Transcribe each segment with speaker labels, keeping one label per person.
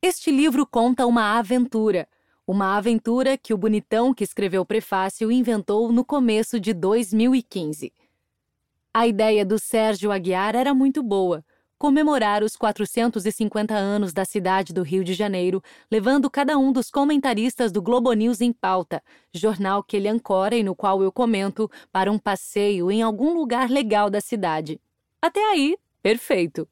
Speaker 1: Este livro conta uma aventura. Uma aventura que o bonitão que escreveu o prefácio inventou no começo de 2015. A ideia do Sérgio Aguiar era muito boa comemorar os 450 anos da cidade do Rio de Janeiro, levando cada um dos comentaristas do Globo News em pauta, jornal que ele ancora e no qual eu comento, para um passeio em algum lugar legal da cidade. Até aí, perfeito.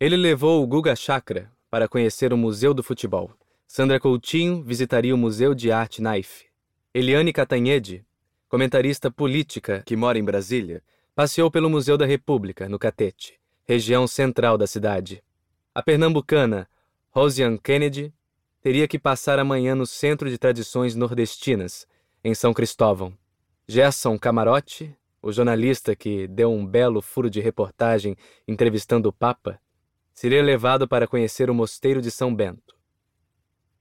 Speaker 2: Ele levou o Guga Chakra para conhecer o Museu do Futebol. Sandra Coutinho visitaria o Museu de Arte Knife. Eliane Catanhede, comentarista política que mora em Brasília, passeou pelo Museu da República, no Catete região central da cidade. A pernambucana Rosian Kennedy teria que passar a manhã no Centro de Tradições Nordestinas, em São Cristóvão. Gerson Camarote, o jornalista que deu um belo furo de reportagem entrevistando o Papa, seria levado para conhecer o Mosteiro de São Bento.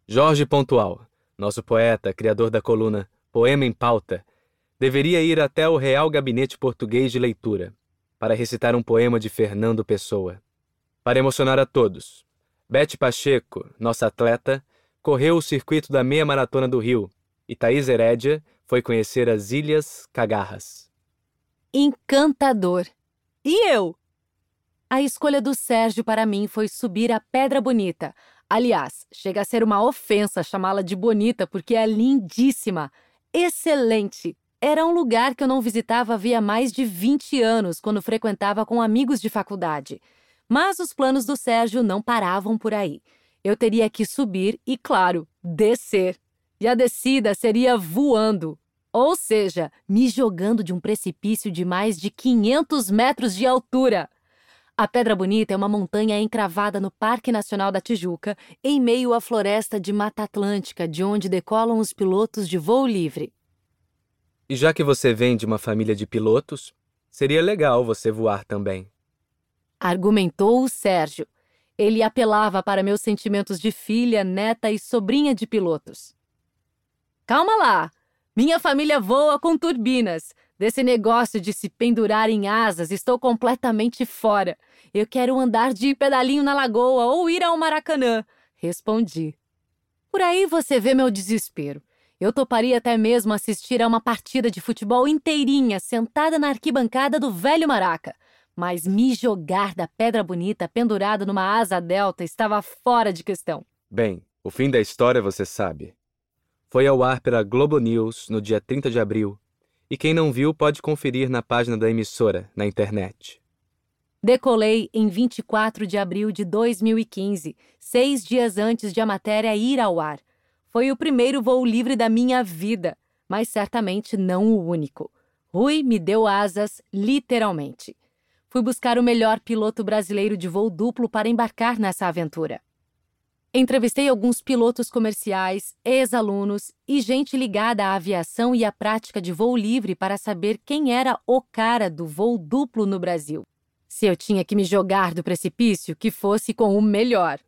Speaker 2: Jorge Pontual, nosso poeta, criador da coluna Poema em Pauta, deveria ir até o Real Gabinete Português de Leitura, para recitar um poema de Fernando Pessoa. Para emocionar a todos, Bete Pacheco, nossa atleta, correu o circuito da meia maratona do Rio e Thaís Herédia foi conhecer as Ilhas Cagarras.
Speaker 1: Encantador! E eu? A escolha do Sérgio para mim foi subir a Pedra Bonita. Aliás, chega a ser uma ofensa chamá-la de bonita porque é lindíssima, excelente, era um lugar que eu não visitava havia mais de 20 anos, quando frequentava com amigos de faculdade. Mas os planos do Sérgio não paravam por aí. Eu teria que subir e, claro, descer. E a descida seria voando. Ou seja, me jogando de um precipício de mais de 500 metros de altura. A Pedra Bonita é uma montanha encravada no Parque Nacional da Tijuca, em meio à floresta de Mata Atlântica, de onde decolam os pilotos de voo livre.
Speaker 2: E já que você vem de uma família de pilotos, seria legal você voar também.
Speaker 1: Argumentou o Sérgio. Ele apelava para meus sentimentos de filha, neta e sobrinha de pilotos. Calma lá! Minha família voa com turbinas. Desse negócio de se pendurar em asas, estou completamente fora. Eu quero andar de pedalinho na lagoa ou ir ao Maracanã. Respondi. Por aí você vê meu desespero. Eu toparia até mesmo assistir a uma partida de futebol inteirinha sentada na arquibancada do velho Maraca. Mas me jogar da Pedra Bonita pendurado numa asa delta estava fora de questão.
Speaker 2: Bem, o fim da história você sabe. Foi ao ar pela Globo News no dia 30 de abril, e quem não viu pode conferir na página da emissora, na internet.
Speaker 1: Decolei em 24 de abril de 2015, seis dias antes de a matéria ir ao ar. Foi o primeiro voo livre da minha vida, mas certamente não o único. Rui me deu asas, literalmente. Fui buscar o melhor piloto brasileiro de voo duplo para embarcar nessa aventura. Entrevistei alguns pilotos comerciais, ex-alunos e gente ligada à aviação e à prática de voo livre para saber quem era o cara do voo duplo no Brasil. Se eu tinha que me jogar do precipício, que fosse com o melhor.